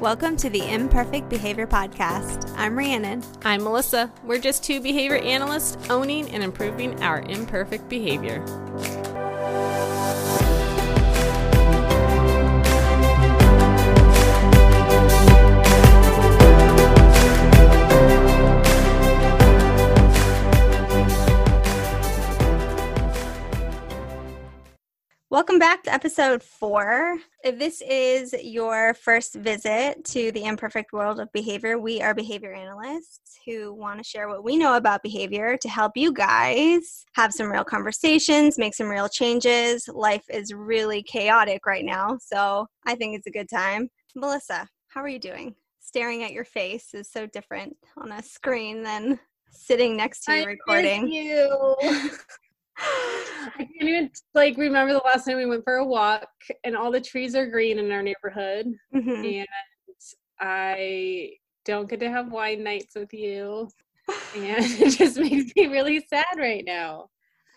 Welcome to the Imperfect Behavior Podcast. I'm Rhiannon. I'm Melissa. We're just two behavior analysts owning and improving our imperfect behavior. Welcome back to episode four. If this is your first visit to the imperfect world of behavior, we are behavior analysts who want to share what we know about behavior to help you guys have some real conversations, make some real changes. Life is really chaotic right now, so I think it's a good time. Melissa, how are you doing? Staring at your face is so different on a screen than sitting next to you I recording. you. I can't even like remember the last time we went for a walk and all the trees are green in our neighborhood Mhm. and I don't get to have wine nights with you. And it just makes me really sad right now.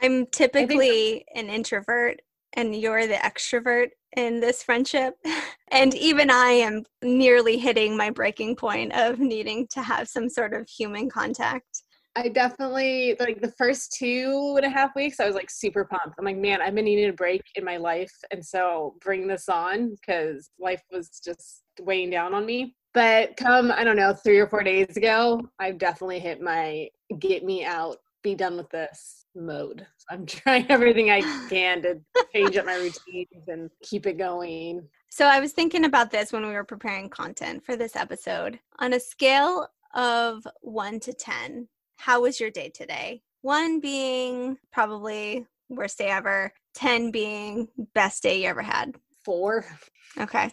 I'm typically an introvert and you're the extrovert in this friendship. And even I am nearly hitting my breaking point of needing to have some sort of human contact. I definitely like the first two and a half weeks. I was like super pumped. I'm like, man, I've been needing a break in my life, and so bring this on because life was just weighing down on me. But come, I don't know, three or four days ago, I've definitely hit my get me out, be done with this mode. So I'm trying everything I can to change up my routines and keep it going. So I was thinking about this when we were preparing content for this episode. On a scale of one to 10, how was your day today? One being probably worst day ever, 10 being best day you ever had. Four. Okay.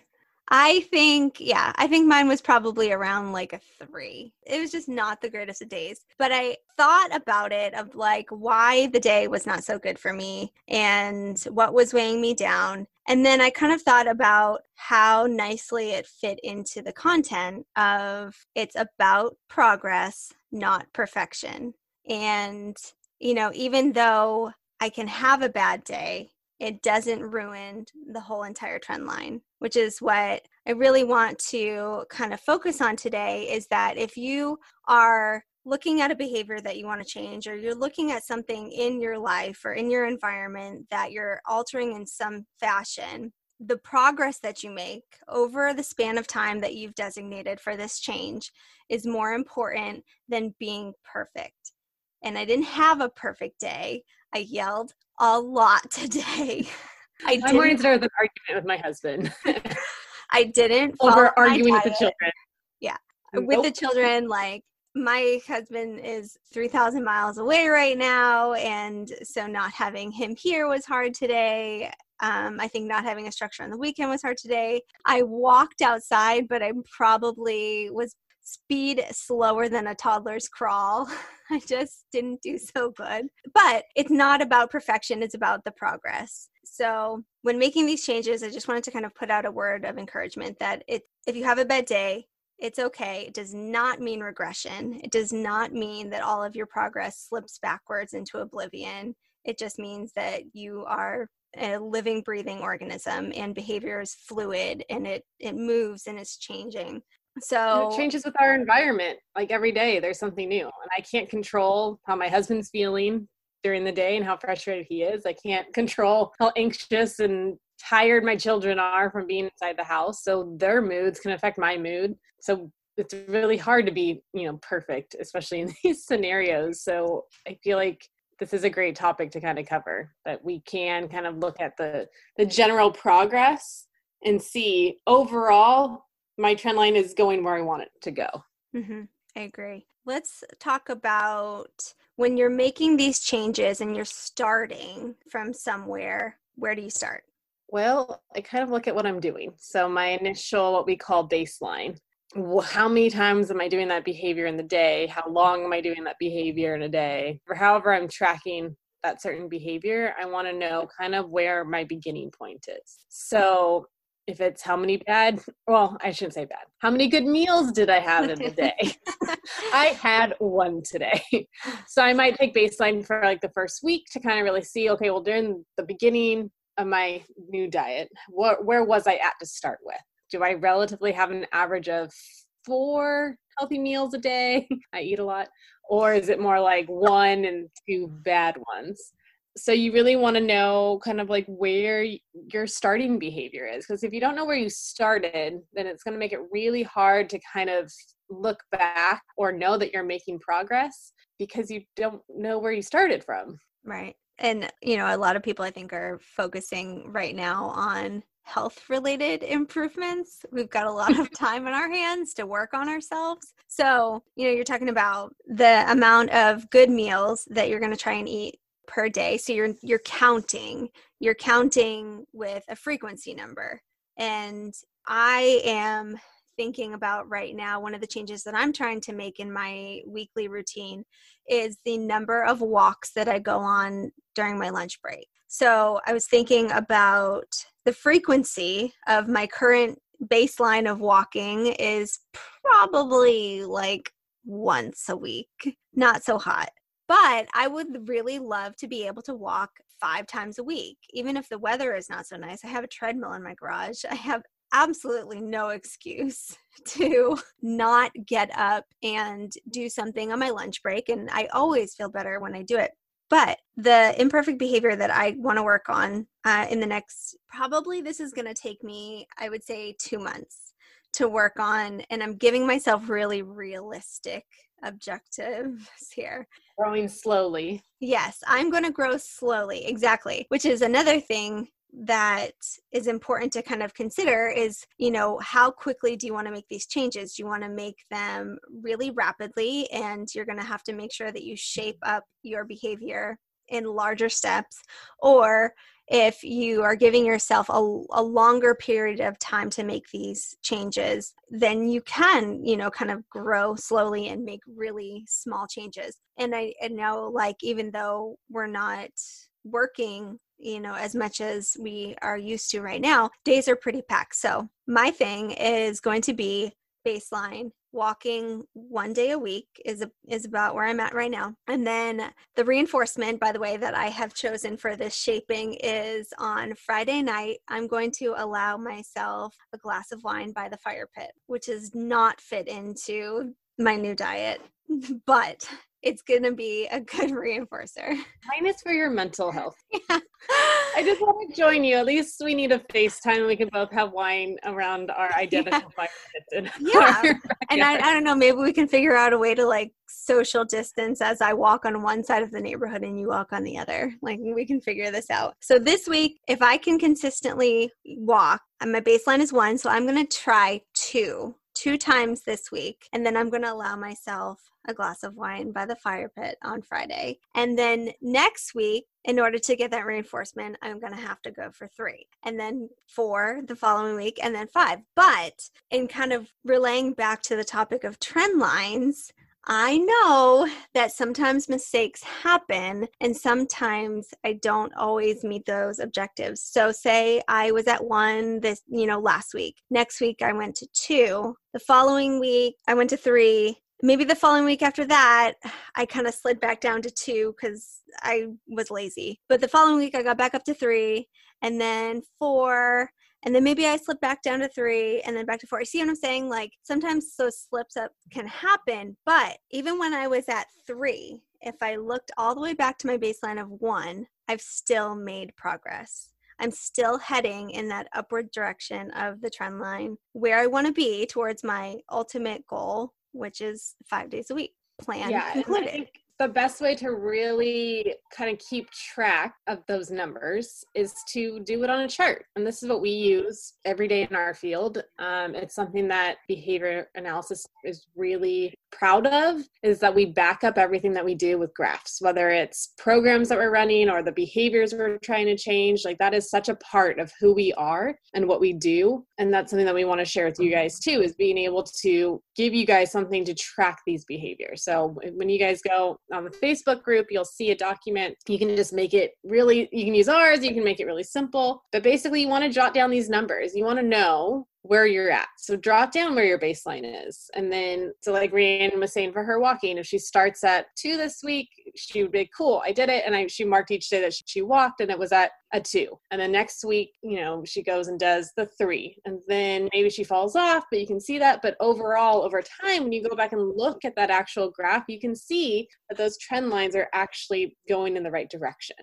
I think, yeah, I think mine was probably around like a three. It was just not the greatest of days. But I thought about it of like why the day was not so good for me and what was weighing me down. And then I kind of thought about how nicely it fit into the content of it's about progress, not perfection. And, you know, even though I can have a bad day, it doesn't ruin the whole entire trend line, which is what I really want to kind of focus on today is that if you are looking at a behavior that you want to change or you're looking at something in your life or in your environment that you're altering in some fashion, the progress that you make over the span of time that you've designated for this change is more important than being perfect. And I didn't have a perfect day. I yelled a lot today. I My morning didn't, started with an argument with my husband I didn't over arguing with the children. Yeah. with the children like my husband is 3000 miles away right now and so not having him here was hard today um, i think not having a structure on the weekend was hard today i walked outside but i probably was speed slower than a toddler's crawl i just didn't do so good but it's not about perfection it's about the progress so when making these changes i just wanted to kind of put out a word of encouragement that it if you have a bad day it's okay. It does not mean regression. It does not mean that all of your progress slips backwards into oblivion. It just means that you are a living, breathing organism and behavior is fluid and it, it moves and it's changing. And So, it changes with our environment. Like every day, there's something new, and I can't control how my husband's feeling during the day and how frustrated he is. I can't control how anxious and tired my children are from being inside the house. So their moods can affect my mood. So it's really hard to be, you know, perfect, especially in these scenarios. So I feel like this is a great topic to kind of cover that we can kind of look at the the general progress and see overall my trend line is going where I want it to go. Mhm, I agree. Let's talk about when you're making these changes and you're starting from somewhere, where do you start? Well, I kind of look at what I'm doing. So my initial, what we call baseline. How many times am I doing that behavior in the day? How long am I doing that behavior in a day? Or however I'm tracking that certain behavior, I want to know kind of where my beginning point is. So if it's how many bad, well, I shouldn't say bad. How many good meals did I have in the day? I had one today. So I might take baseline for like the first week to kind of really see, okay, well, during the beginning of my new diet, what, where was I at to start with? do I relatively have an average of four healthy meals a day? I eat a lot. Or is it more like one and two bad ones? So you really want to know kind of like where your starting behavior is. Because if you don't know where you started, then it's going to make it really hard to kind of look back or know that you're making progress because you don't know where you started from. Right. And, you know, a lot of people I think are focusing right now on health related improvements. We've got a lot of time in our hands to work on ourselves. So, you know, you're talking about the amount of good meals that you're going to try and eat per day. So you're you're counting. You're counting with a frequency number. And I am thinking about right now, one of the changes that I'm trying to make in my weekly routine is the number of walks that I go on during my lunch break. So I was thinking about the frequency of my current baseline of walking is probably like once a week, not so hot. But I would really love to be able to walk five times a week, even if the weather is not so nice. I have a treadmill in my garage. I have absolutely no excuse to not get up and do something on my lunch break. And I always feel better when I do it. But the imperfect behavior that I want to work on uh, in the next, probably this is going to take me, I would say, two months to work on. And I'm giving myself really realistic objectives here. Growing slowly. Yes, I'm going to grow slowly. Exactly. Which is another thing that is important to kind of consider is you know how quickly do you want to make these changes do you want to make them really rapidly and you're going to have to make sure that you shape up your behavior in larger steps or if you are giving yourself a, a longer period of time to make these changes then you can you know kind of grow slowly and make really small changes. And i, I know like even though we're not working you know as much as we are used to right now days are pretty packed. So my thing is going to be baseline. Walking one day a week is a, is about where i'm at right now. And then the reinforcement by the way that i have chosen for this shaping is on friday night i'm going to allow myself a glass of wine by the fire pit which is not fit into my new diet. But it's going to be a good reinforcer. Mine is for your mental health. Yeah. I just want to join you. At least we need a FaceTime and we can both have wine around our identical yeah. yeah. and I, I don't know, maybe we can figure out a way to like social distance as I walk on one side of the neighborhood and you walk on the other. Like we can figure this out. So this week, if I can consistently walk, and my baseline is one. So I'm going to try two two times this week. And then I'm going to allow myself a glass of wine by the fire pit on Friday. And then next week, in order to get that reinforcement, I'm going to have to go for three, and then four the following week, and then five. But in kind of relaying back to the topic of trend lines, I know that sometimes mistakes happen and sometimes I don't always meet those objectives. So say I was at 1 this, you know, last week. Next week I went to 2. The following week I went to 3. Maybe the following week after that, I kind of slid back down to two because I was lazy. But the following week, I got back up to three, and then four, and then maybe I slip back down to three and then back to four. You see what I'm saying? Like sometimes those slips up can happen, but even when I was at three, if I looked all the way back to my baseline of one, I've still made progress. I'm still heading in that upward direction of the trend line where I want to be towards my ultimate goal, which is five days a week. Plan yeah, concluded the best way to really kind of keep track of those numbers is to do it on a chart. And this is what we use every day in our field. Um, it's something that behavior analysis is really proud of is that we back up everything that we do with graphs, whether it's programs that we're running or the behaviors we're trying to change. Like that is such a part of who we are and what we do. And that's something that we want to share with you guys too, is being able to give you guys something to track these behaviors. So when you guys go on the Facebook group, you'll see a document. You can just make it really, you can use ours, you can make it really simple. But basically, you want to jot down these numbers. You want to know where you're at. So drop down where your baseline is. And then, so like Rhiannon was saying for her walking, if she starts at two this week, she would be cool. I did it. And I, she marked each day that she walked and it was at a two. And then next week, you know, she goes and does the three. And then maybe she falls off, but you can see that. But overall, over time, when you go back and look at that actual graph, you can see that those trend lines are actually going in the right direction.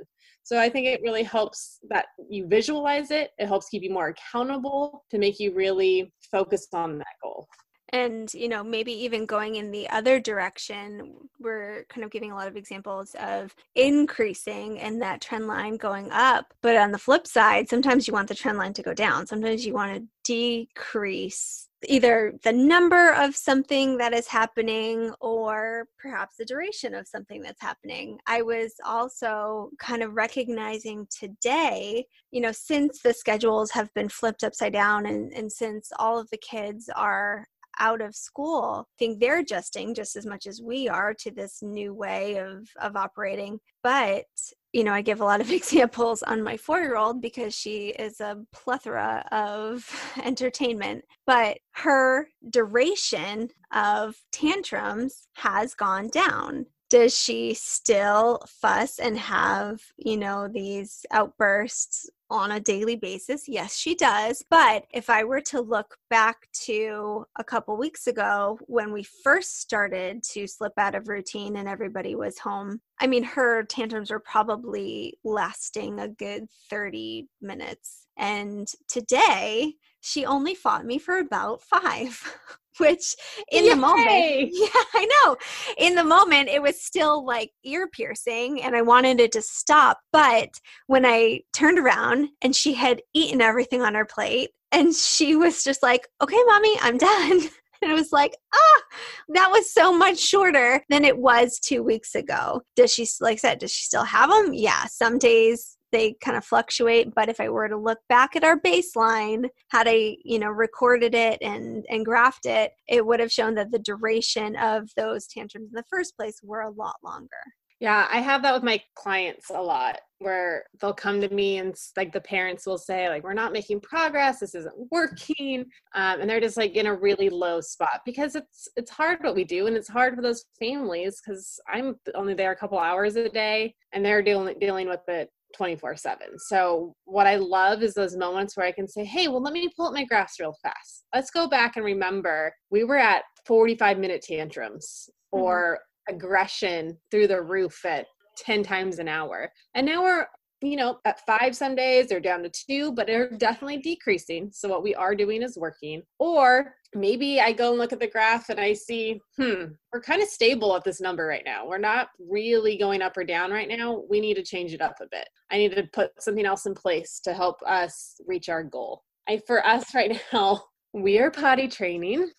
So I think it really helps that you visualize it. It helps keep you more accountable to make you really focus on that goal. And you know maybe even going in the other direction we're kind of giving a lot of examples of increasing and that trend line going up. But on the flip side sometimes you want the trend line to go down. Sometimes you want to decrease either the number of something that is happening or perhaps the duration of something that's happening. I was also kind of recognizing today, you know, since the schedules have been flipped upside down and, and since all of the kids are out of school I think they're adjusting just as much as we are to this new way of of operating. But you know i give a lot of examples on my 4 year old because she is a plethora of entertainment. But her duration of tantrums has gone down. Does she still fuss and have you know these outbursts on a daily basis yes she does but if i were to look back to a couple weeks ago when we first started to slip out of routine and everybody was home i mean her tantrums were probably lasting a good 30 minutes. And today she only fought me for about five which in Yay! the moment yeah i know. In the moment it was still like ear piercing and i wanted it to stop but when i turned around and she had eaten everything on her plate and she was just like okay mommy i'm done. And it was like ah that was so much shorter than it was two weeks ago. Does she like I said does she still have them yeah some days they kind of fluctuate but if i were to look back at our baseline had i you know recorded it and and graphed it it would have shown that the duration of those tantrums in the first place were a lot longer. Yeah, I have that with my clients a lot where they'll come to me and like the parents will say like we're not making progress, this isn't working, um, and they're just like in a really low spot because it's it's hard what we do and it's hard for those families because I'm only there a couple hours a day and they're dealing dealing with it 24 7. So, what I love is those moments where I can say, hey, well, let me pull up my graphs real fast. Let's go back and remember we were at 45 minute tantrums mm-hmm. or aggression through the roof at 10 times an hour. And now we're, you know, at five some days, they're down to two, but they're definitely decreasing. So what we are doing is working. Or maybe I go and look at the graph and I see, hmm, we're kind of stable at this number right now. We're not really going up or down right now. We need to change it up a bit. I need to put something else in place to help us reach our goal. I, for us right now, we are potty training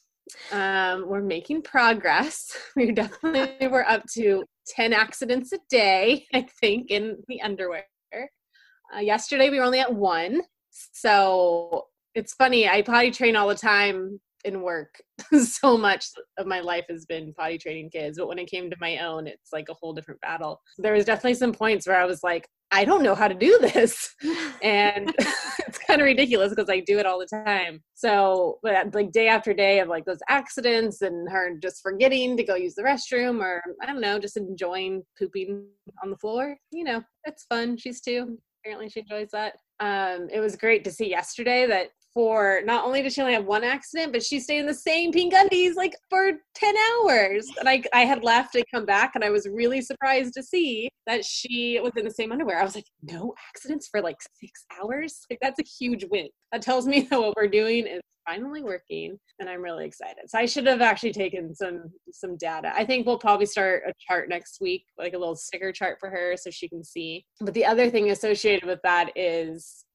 um, we're making progress. We definitely we're up to 10 accidents a day, I think, in the underwear. Uh, yesterday we were only at one. So it's funny, I potty train all the time in work. so much of my life has been potty training kids, but when it came to my own, it's like a whole different battle. There was definitely some points where I was like, I don't know how to do this. And it's kind of ridiculous because I do it all the time. So, but like day after day of like those accidents and her just forgetting to go use the restroom or I don't know, just enjoying pooping on the floor, you know, it's fun. She's two. Apparently she enjoys that. Um, it was great to see yesterday that for not only did she only have one accident, but she stayed in the same pink undies like for 10 hours. And I, I had left and come back, and I was really surprised to see that she was in the same underwear. I was like, no accidents for like six hours? Like, that's a huge win. That tells me that what we're doing is finally working and i'm really excited so i should have actually taken some some data i think we'll probably start a chart next week like a little sticker chart for her so she can see but the other thing associated with that is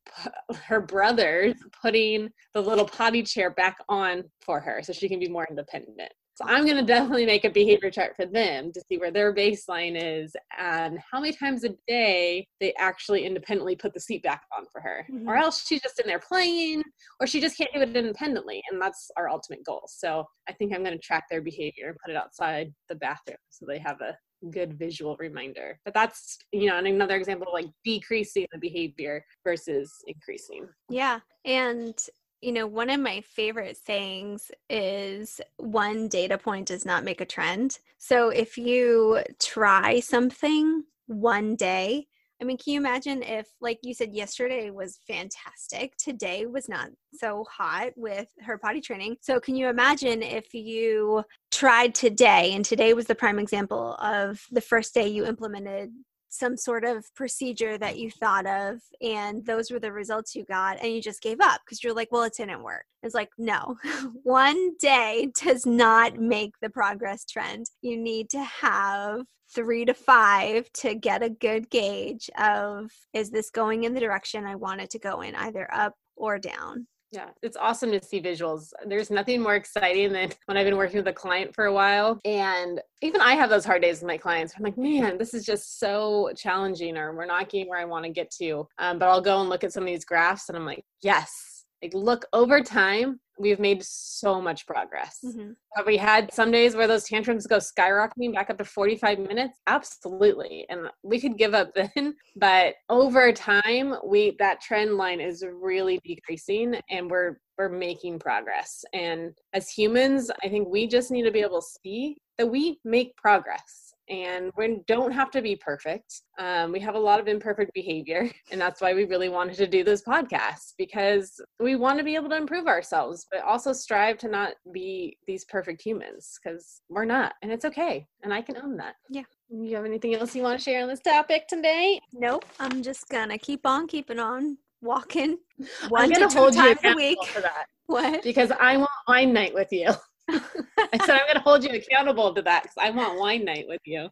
her brothers putting the little potty chair back on for her so she can be more independent. So I'm going to definitely make a behavior chart for them to see where their baseline is and how many times a day they actually independently put the seat back on for her. Mm-hmm. Or else she's just in there playing or she just can't do it independently. And that's our ultimate goal. So I think I'm going to track their behavior and put it outside the bathroom so they have a good visual reminder. But that's, you know, another example of like decreasing the behavior versus increasing. Yeah. And You know, one of my favorite sayings is one data point does not make a trend. So if you try something one day, I mean, can you imagine if, like you said, yesterday was fantastic, today was not so hot with her potty training? So, can you imagine if you tried today, and today was the prime example of the first day you implemented some sort of procedure that you thought of and those were the results you got and you just gave up because you're like well it didn't work. It's like no. One day does not make the progress trend. You need to have three to five to get a good gauge of is this going in the direction i want it to go in either up or down yeah, it's awesome to see visuals. There's nothing more exciting than when I've been working with a client for a while. And even I have those hard days with my clients. I'm like, man, this is just so challenging, or we're not getting where I want to get to. Um, but I'll go and look at some of these graphs and I'm like, yes, like look over time we've made so much progress. Mm-hmm. Have we had some days where those tantrums go skyrocketing back up to 45 minutes? Absolutely. And we could give up then, but over time, we that trend line is really decreasing and we're we're making progress. And as humans, I think we just need to be able to see that we make progress and we don't have to be perfect. Um, we have a lot of imperfect behavior, and that's why we really wanted to do this podcast because we want to be able to improve ourselves, but also strive to not be these perfect humans because we're not, and it's okay, and I can own that. Yeah. You have anything else you want to share on this topic today? Nope. I'm just gonna keep on keeping on walking one to two times a week. For that. What? Because I want wine night with you. I said I'm going to hold you accountable to that because I want wine night with you.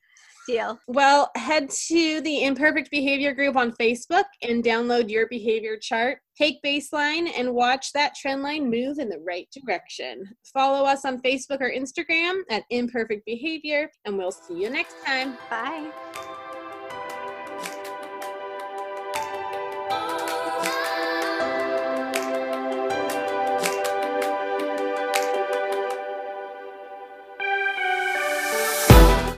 Deal. Well, head to the Imperfect Behavior group on Facebook and download your behavior chart. Take baseline and watch that trend line move in the right direction. Follow us on Facebook or Instagram at Imperfect Behavior, and we'll see you next time. Bye.